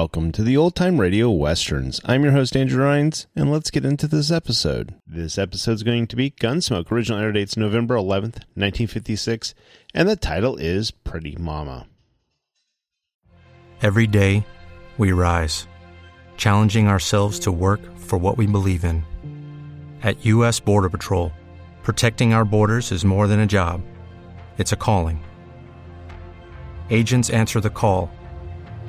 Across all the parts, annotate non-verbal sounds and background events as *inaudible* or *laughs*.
Welcome to the Old Time Radio Westerns. I'm your host, Andrew Rhynes, and let's get into this episode. This episode is going to be Gunsmoke. Original air date's November 11th, 1956, and the title is Pretty Mama. Every day, we rise, challenging ourselves to work for what we believe in. At U.S. Border Patrol, protecting our borders is more than a job, it's a calling. Agents answer the call,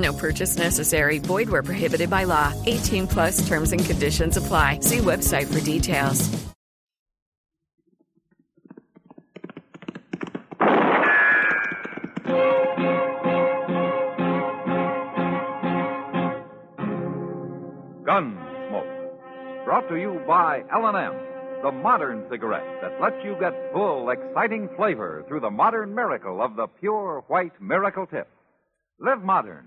No purchase necessary. Void where prohibited by law. 18 plus terms and conditions apply. See website for details. Gunsmoke. Brought to you by L&M, the modern cigarette that lets you get full, exciting flavor through the modern miracle of the pure white miracle tip. Live modern.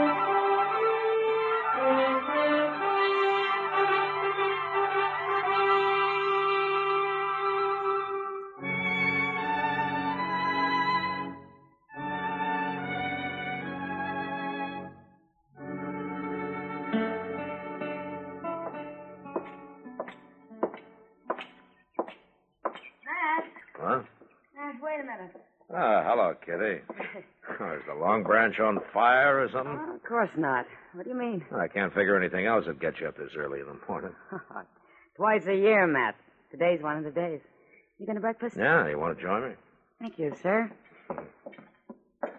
Kitty. Is the Long Branch on fire or something? Oh, of course not. What do you mean? I can't figure anything else that'd get you up this early in the morning. *laughs* Twice a year, Matt. Today's one of the days. You going to breakfast? Yeah, you want to join me? Thank you, sir.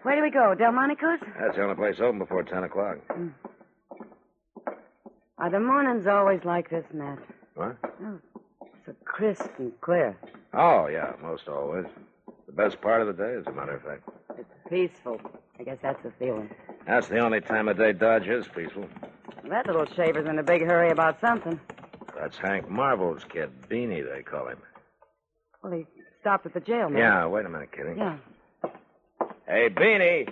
Where do we go? Delmonico's? That's the only place open before 10 o'clock. Hmm. Are the mornings always like this, Matt? What? Oh, so crisp and clear. Oh, yeah, most always. The best part of the day, as a matter of fact. It's peaceful. I guess that's the feeling. That's the only time of day Dodge is peaceful. That little shaver's in a big hurry about something. That's Hank Marvel's kid, Beanie, they call him. Well, he stopped at the jail, Matt. Yeah, wait a minute, Kitty. Yeah. Hey, Beanie.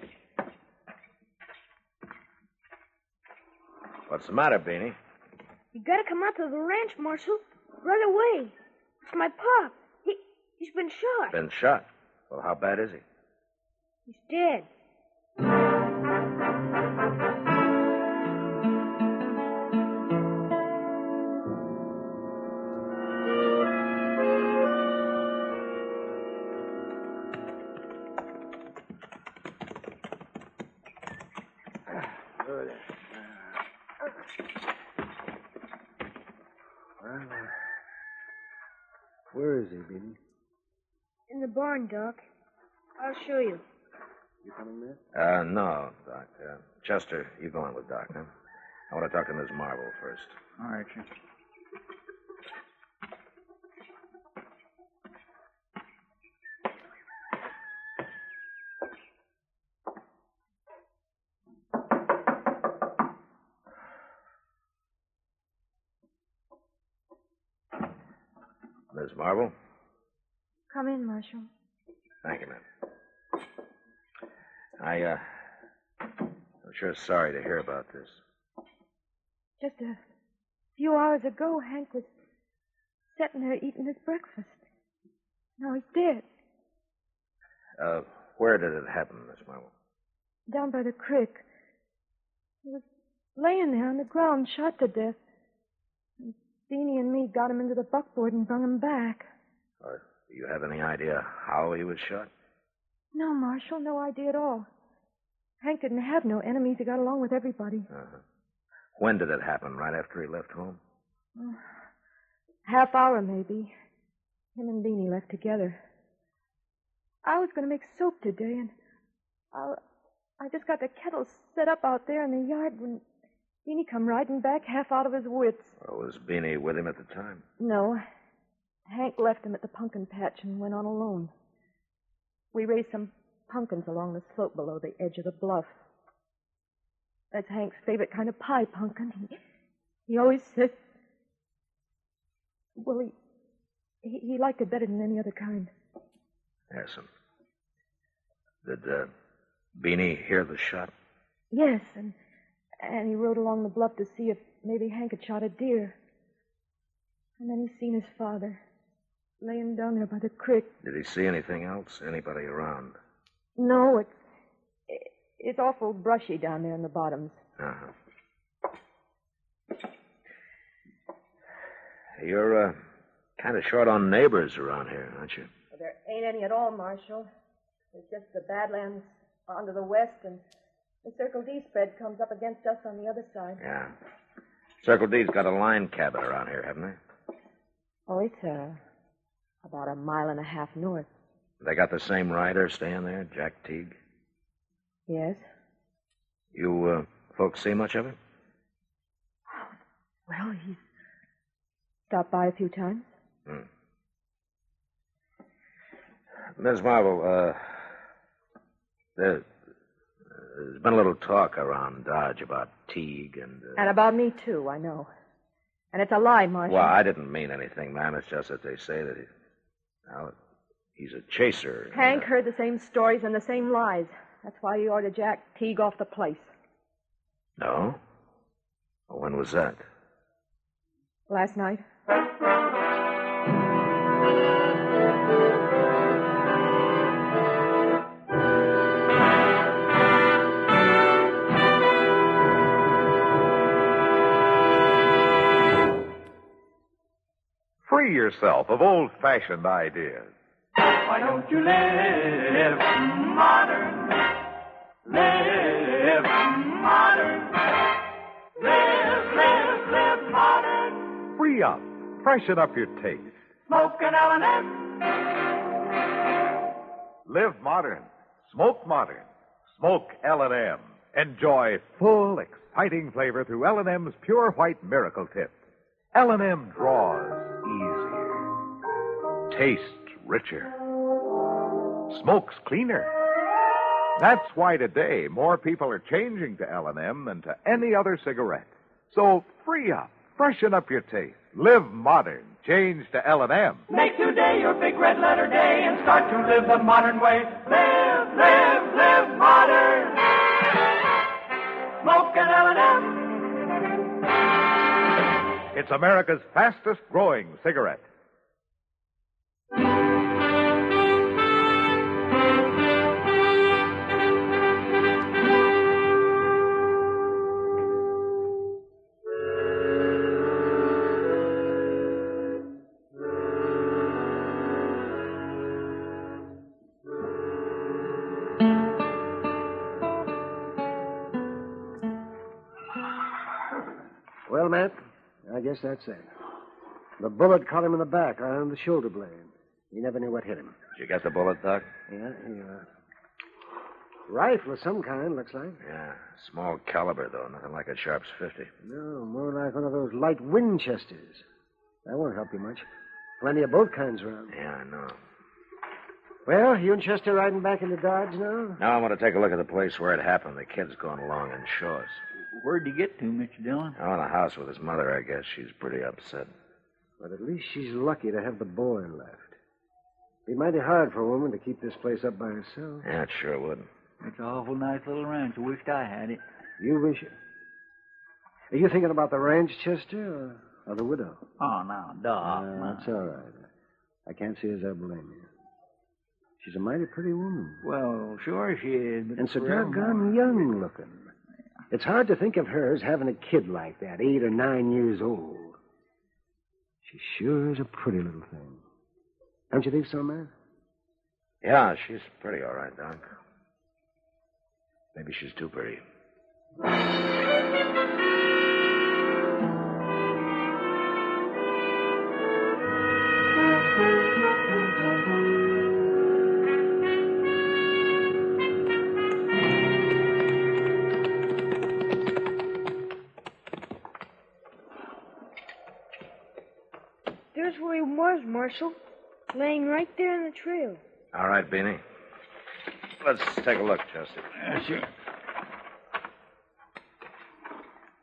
What's the matter, Beanie? You gotta come out to the ranch, Marshal. Right away. It's my pop. He, he's been shot. Been shot. Well, how bad is he? He's dead. Barn, Doc. I'll show you. You coming there? Uh, no, Doc. Uh, Chester, you go in with Doc, huh? I want to talk to Miss Marvel first. All right, sure. Miss Marvel? Come in, Marshal. Thank you, ma'am. I, uh, I'm sure sorry to hear about this. Just a few hours ago, Hank was sitting there eating his breakfast. Now he's dead. Uh, where did it happen, Miss Marvel? Down by the creek. He was laying there on the ground, shot to death. And Beanie and me got him into the buckboard and brung him back. Uh, do you have any idea how he was shot? No, Marshal, no idea at all. Hank didn't have no enemies. He got along with everybody. Uh-huh. When did it happen? Right after he left home? Uh, half hour, maybe. Him and Beanie left together. I was going to make soap today, and I, I just got the kettle set up out there in the yard when Beanie come riding back half out of his wits. Or was Beanie with him at the time? No. Hank left him at the pumpkin patch and went on alone. We raised some pumpkins along the slope below the edge of the bluff. That's Hank's favorite kind of pie pumpkin. He, he always said. Well, he, he he liked it better than any other kind. Yes, um, Did uh, Beanie hear the shot? Yes, and and he rode along the bluff to see if maybe Hank had shot a deer. And then he seen his father laying down there by the creek. Did he see anything else? Anybody around? No, it's it- it's awful brushy down there in the bottoms. Uh-huh. You're uh, kind of short on neighbors around here, aren't you? Well, there ain't any at all, Marshal. There's just the Badlands on to the west, and the Circle D spread comes up against us on the other side. Yeah. Circle D's got a line cabin around here, haven't they? Oh, it's uh, about a mile and a half north. They got the same rider staying there, Jack Teague. Yes? You uh, folks see much of him? Well, he's stopped by a few times. Hmm. Miss Marvel, uh, there, there's been a little talk around Dodge about Teague and. Uh, And about me, too, I know. And it's a lie, Marshal. well, I didn't mean anything, ma'am. It's just that they say that he, well, he's a chaser. Hank heard the same stories and the same lies. That's why he ordered Jack Teague off the place. No? Well, when was that? Last night. Yourself of old fashioned ideas. Why don't you live modern? Live modern. Live, live, live modern. Free up. Freshen up your taste. Smoke an L&M. Live modern. Smoke modern. Smoke L&M. Enjoy full, exciting flavor through L&M's pure white miracle tip. L&M draws Tastes richer. Smokes cleaner. That's why today more people are changing to L&M than to any other cigarette. So free up, freshen up your taste, live modern, change to L&M. Make today your big red letter day and start to live the modern way. Live, live, live modern. Smoke an L&M. It's America's fastest growing cigarette. Well, Matt, I guess that's it. The bullet caught him in the back, on the shoulder blade. He never knew what hit him. Did you get the bullet, Doc? Yeah, yeah. Uh, rifle of some kind, looks like. Yeah. Small caliber, though. Nothing like a Sharps 50. No, more like one of those light Winchesters. That won't help you much. Plenty of both kinds around. Yeah, I know. Well, you and Chester riding back into Dodge now? Now I want to take a look at the place where it happened. The kid's going along in Shaw's. Where'd you get to, Mr. Dillon? Oh, in the house with his mother, I guess. She's pretty upset. But at least she's lucky to have the boy left. It'd be mighty hard for a woman to keep this place up by herself. Yeah, it sure would. It's an awful nice little ranch. I wished I had it. You wish it. Are you thinking about the ranch, Chester, or, or the widow? Oh, no, Doc. Uh, that's all right. I can't see as I blame you. She's a mighty pretty woman. Well, sure she is. But And so forever doggone young looking. It's hard to think of her as having a kid like that, eight or nine years old. She sure is a pretty little thing. Don't you think so, man? Yeah, she's pretty all right, Doc. Maybe she's too pretty. *laughs* Marshal. Laying right there in the trail. All right, Beanie. Let's take a look, Chester. sure.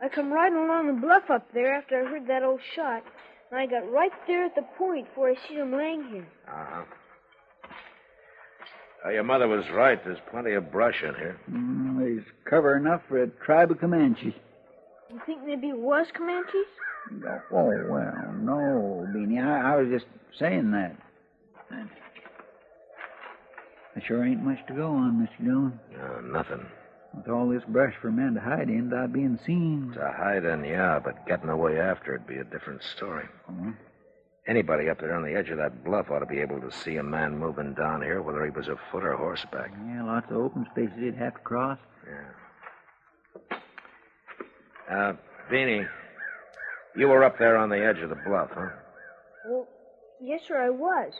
I come riding along the bluff up there after I heard that old shot, and I got right there at the point where I see him laying here. Uh-huh. Uh, your mother was right. There's plenty of brush in here. Mm, there's cover enough for a tribe of Comanches. You think there'd be worse Comanches? Oh, well, no, Beanie. I, I was just saying that. There sure ain't much to go on, Mr. Dillon. No, nothing. With all this brush for a man to hide in without being seen. To hide in, yeah, but getting away after it'd be a different story. Oh, Anybody up there on the edge of that bluff ought to be able to see a man moving down here, whether he was afoot or horseback. yeah, lots of open spaces he'd have to cross. Yeah. Uh, Beanie, you were up there on the edge of the bluff, huh? Well, yes, sir, I was.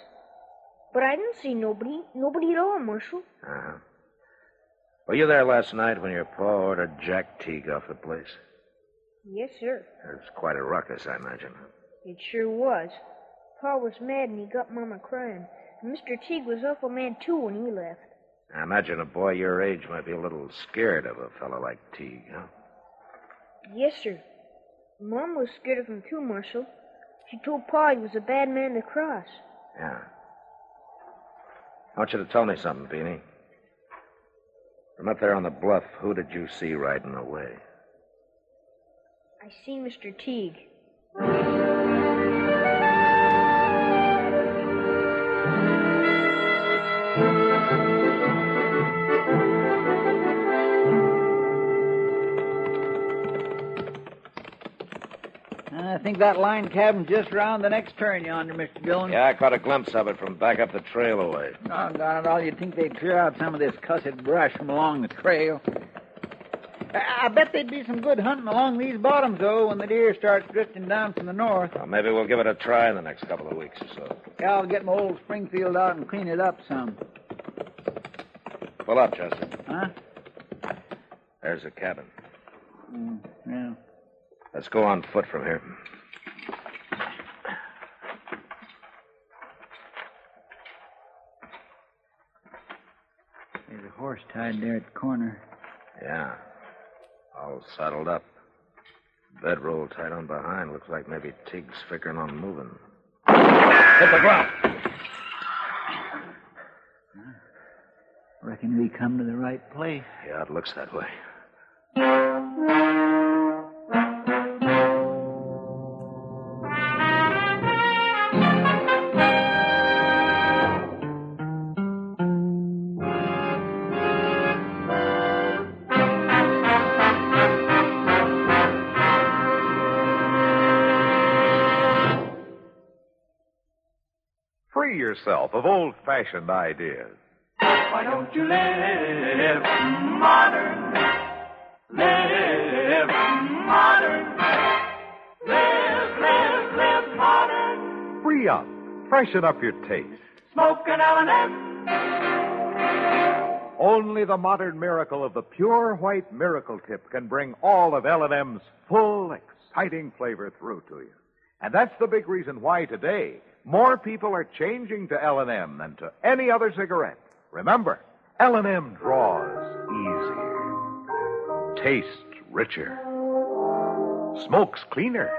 But I didn't see nobody. Nobody at all, Marshal. Uh-huh. Were you there last night when your pa ordered Jack Teague off the place? Yes, sir. It was quite a ruckus, I imagine. It sure was. Pa was mad and he got Mama crying. And Mr. Teague was awful mad, too, when he left. I imagine a boy your age might be a little scared of a fellow like Teague, huh? Yes, sir. Mom was scared of him, too, Marshal. She told Pa he was a bad man to cross. Yeah. I want you to tell me something, Beanie. From up there on the bluff, who did you see riding away? I see Mr. Teague. I think that line cabin's just round the next turn yonder, Mr. Dillon. Yeah, I caught a glimpse of it from back up the trail away. Doggone it all, you'd think they'd clear out some of this cussed brush from along the trail. I I bet there'd be some good hunting along these bottoms, though, when the deer starts drifting down from the north. Well, maybe we'll give it a try in the next couple of weeks or so. Yeah, I'll get my old Springfield out and clean it up some. Pull up, Chester. Huh? There's a cabin. Mm, yeah. Let's go on foot from here. There's a horse tied there at the corner. Yeah. All saddled up. Bedroll tied on behind. Looks like maybe Teague's figuring on moving. Hit the ground. Reckon we come to the right place. Yeah, it looks that way. Yourself of old fashioned ideas. Why don't you live modern? Live modern. Live, live, live modern. Free up. Freshen up your taste. Smoke an L&M. Only the modern miracle of the pure white miracle tip can bring all of L&M's full, exciting flavor through to you. And that's the big reason why today more people are changing to L&M than to any other cigarette. Remember, L&M draws easier, tastes richer, smokes cleaner.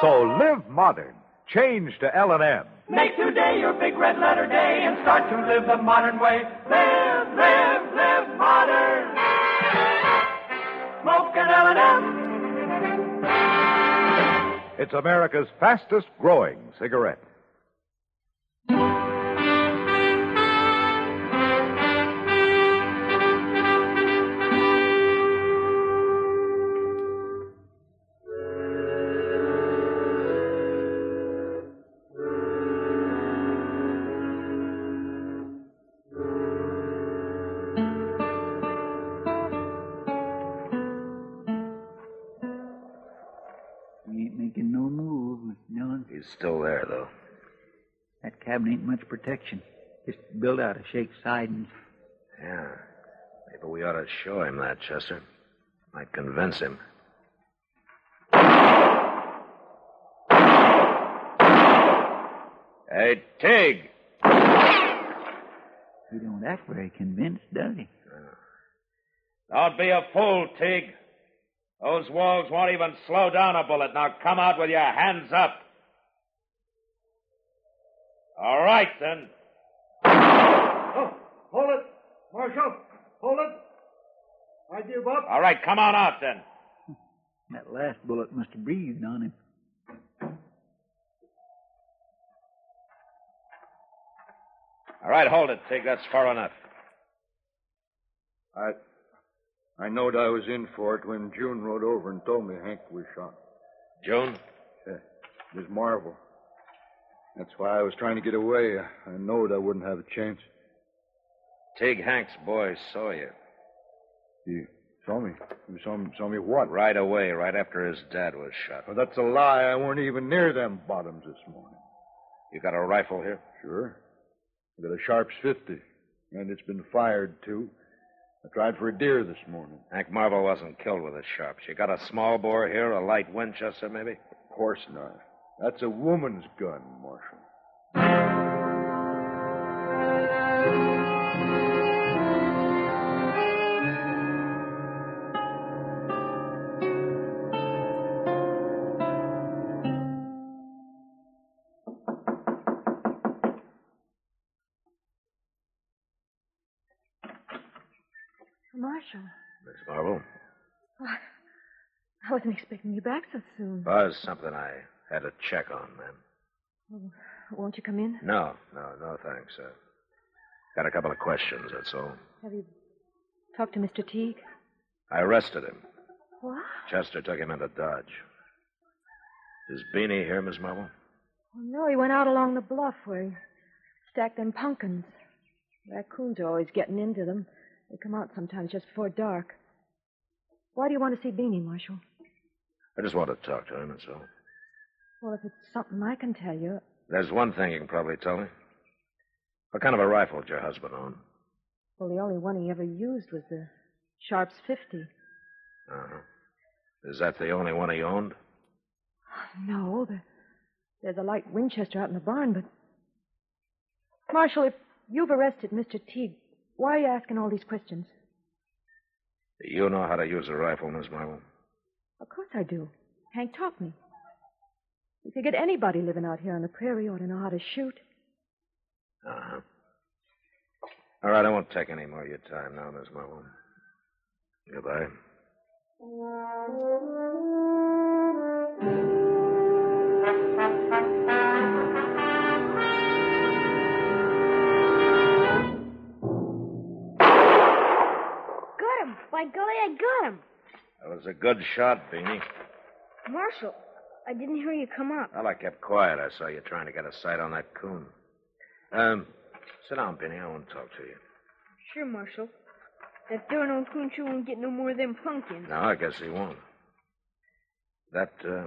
So live modern. Change to L&M. Make today your big red letter day and start to live the modern way. Live, live, live modern. Smoke an L&M. It's America's fastest growing cigarette. Much protection. Just built out of shake sidings. Yeah. Maybe we ought to show him that, Chester. Might convince him. Hey, Teague! He don't act very convinced, does he? Don't be a fool, Teague. Those walls won't even slow down a bullet. Now come out with your hands up. All right, then. Oh, hold it. Marshal, hold it. I give up. All right, come on out, then. That last bullet must have breathed on him. All right, hold it, Take That's far enough. I, I knowed I was in for it when June rode over and told me Hank was shot. June? Yeah, Miss Marvel. That's why I was trying to get away. I knowed I wouldn't have a chance. Teague Hank's boy saw you. You saw me? You saw me, saw me what? Right away, right after his dad was shot. Well, that's a lie. I weren't even near them bottoms this morning. You got a rifle here? Sure. I got a Sharps 50, and it's been fired, too. I tried for a deer this morning. Hank Marvel wasn't killed with a sharps. You got a small bore here, a light Winchester, maybe? Of course not. That's a woman's gun, Marshal. Marshal, Miss Marvel? I I wasn't expecting you back so soon. Was something I had a check on, ma'am. Well, won't you come in? No, no, no, thanks. Uh, got a couple of questions, that's all. Have you talked to Mr. Teague? I arrested him. What? Chester took him into Dodge. Is Beanie here, Miss Marvel? Oh, no, he went out along the bluff where he stacked them pumpkins. Raccoons are always getting into them. They come out sometimes just before dark. Why do you want to see Beanie, Marshal? I just want to talk to him, that's all. Well, if it's something I can tell you. There's one thing you can probably tell me. What kind of a rifle did your husband own? Well, the only one he ever used was the Sharps 50. Uh-huh. Is that the only one he owned? No, there, there's a light Winchester out in the barn, but. Marshal, if you've arrested Mr. Teague, why are you asking all these questions? Do you know how to use a rifle, Miss Marvel? Of course I do. Hank taught me. You figured anybody living out here on the prairie ought to know how to shoot. Uh-huh. All right, I won't take any more of your time now, Miss Marvel. Goodbye. Got him! By golly, I got him! That was a good shot, Beanie. Marshal, I didn't hear you come up. Well, I kept quiet. I saw you trying to get a sight on that coon. Um, sit down, Beanie. I want to talk to you. Sure, Marshal. That darn old coon sure won't get no more of them pumpkins. No, I guess he won't. That, uh,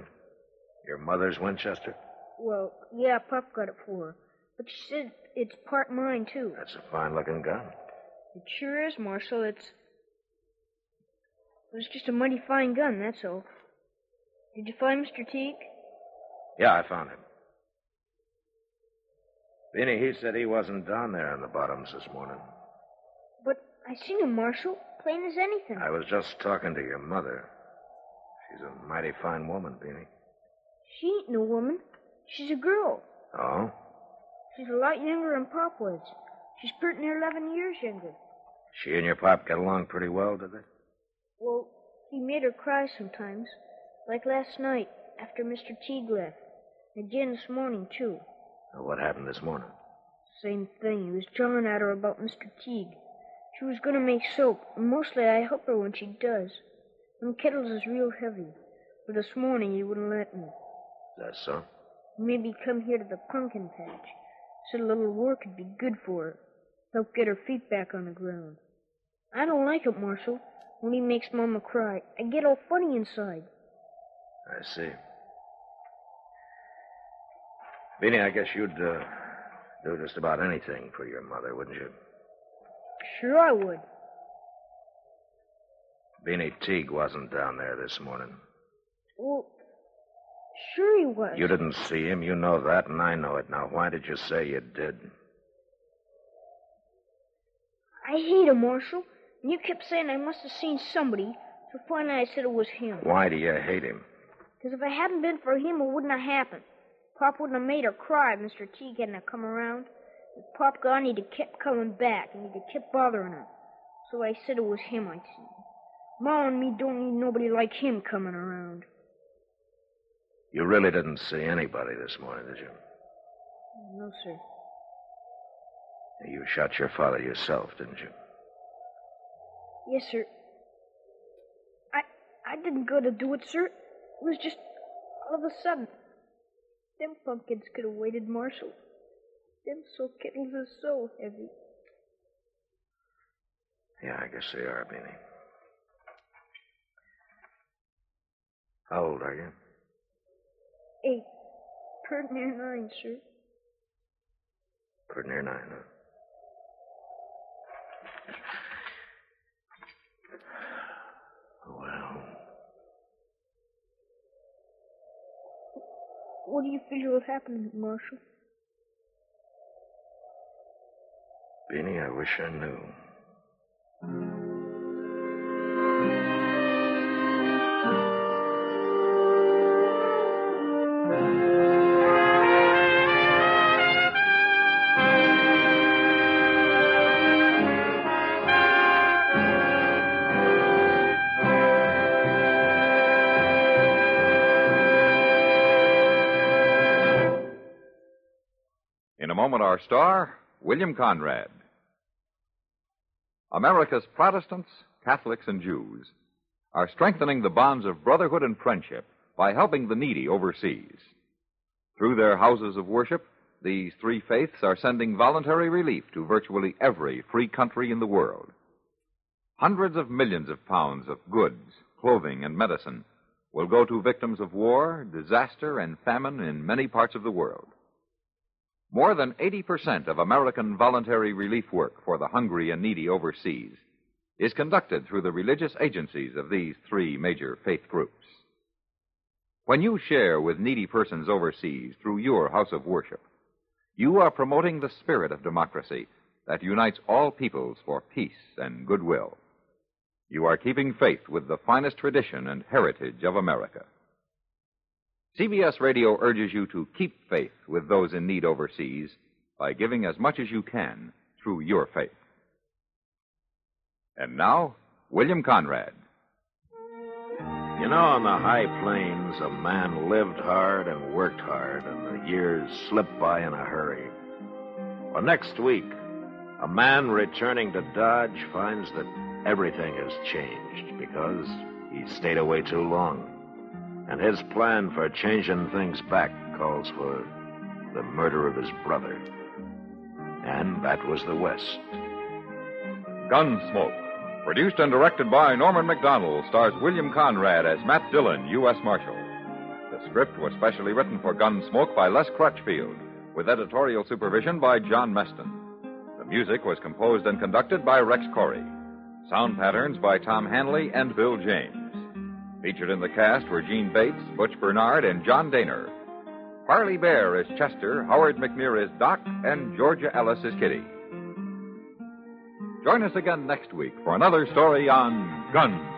your mother's Winchester? Well, yeah, Pop got it for her. But she said it's part mine, too. That's a fine looking gun. It sure is, Marshal. It's. It's just a mighty fine gun, that's all. Did you find Mr. Teague? Yeah, I found him. Beanie, he said he wasn't down there in the bottoms this morning. But I seen him, Marshal. Plain as anything. I was just talking to your mother. She's a mighty fine woman, Beanie. She ain't no woman. She's a girl. Oh? She's a lot younger than Pop was. She's pretty near 11 years younger. She and your pop get along pretty well, did they? Well, he made her cry sometimes. Like last night, after Mr. Teague left. And again this morning, too. Now, what happened this morning? Same thing. He was jawing at her about Mr. Teague. She was going to make soap, and mostly I help her when she does. Them kettles is real heavy. But this morning he wouldn't let me. That so? Maybe come here to the pumpkin patch. Said a little work would be good for her. Help get her feet back on the ground. I don't like it, Marshal. When he makes Mama cry, I get all funny inside. I see. Beanie, I guess you'd uh, do just about anything for your mother, wouldn't you? Sure I would. Beanie Teague wasn't down there this morning. Well, sure he was. You didn't see him. You know that, and I know it. Now, why did you say you did? I hate him, Marshal. And you kept saying I must have seen somebody, so finally I said it was him. Why do you hate him? Because if it hadn't been for him, it wouldn't have happened. Pop wouldn't have made her cry if Mr. Teague hadn't have come around. If Pop gone, he'd have kept coming back, and he'd have kept bothering her. So I said it was him I'd seen. Ma and me don't need nobody like him coming around. You really didn't see anybody this morning, did you? No, sir. You shot your father yourself, didn't you? Yes, sir. I I didn't go to do it, sir. It was just all of a sudden. Them pumpkins could have waited, Marshal. Them so kettles is so heavy. Yeah, I guess they are, Beanie. How old are you? Eight. Pretty near nine, sir. Pretty near nine, huh? What do you figure will happen, Marshal? Beanie, I wish I knew. Our star, William Conrad. America's Protestants, Catholics, and Jews are strengthening the bonds of brotherhood and friendship by helping the needy overseas. Through their houses of worship, these three faiths are sending voluntary relief to virtually every free country in the world. Hundreds of millions of pounds of goods, clothing, and medicine will go to victims of war, disaster, and famine in many parts of the world. More than 80% of American voluntary relief work for the hungry and needy overseas is conducted through the religious agencies of these three major faith groups. When you share with needy persons overseas through your house of worship, you are promoting the spirit of democracy that unites all peoples for peace and goodwill. You are keeping faith with the finest tradition and heritage of America. CBS Radio urges you to keep faith with those in need overseas by giving as much as you can through your faith. And now, William Conrad. You know, on the high plains, a man lived hard and worked hard, and the years slipped by in a hurry. Well, next week, a man returning to Dodge finds that everything has changed because he stayed away too long. And his plan for changing things back calls for the murder of his brother. And that was the West. Gunsmoke. Produced and directed by Norman Macdonnell, stars William Conrad as Matt Dillon, U.S. Marshal. The script was specially written for Gunsmoke by Les Crutchfield, with editorial supervision by John Meston. The music was composed and conducted by Rex Koury. Sound patterns by Tom Hanley and Bill James. Featured in the cast were Jeanne Bates, Butch Bernard, and John Dehner. Parley Baer is Chester, Howard McNear is Doc, and Georgia Ellis is Kitty. Join us again next week for another story on Gunsmoke.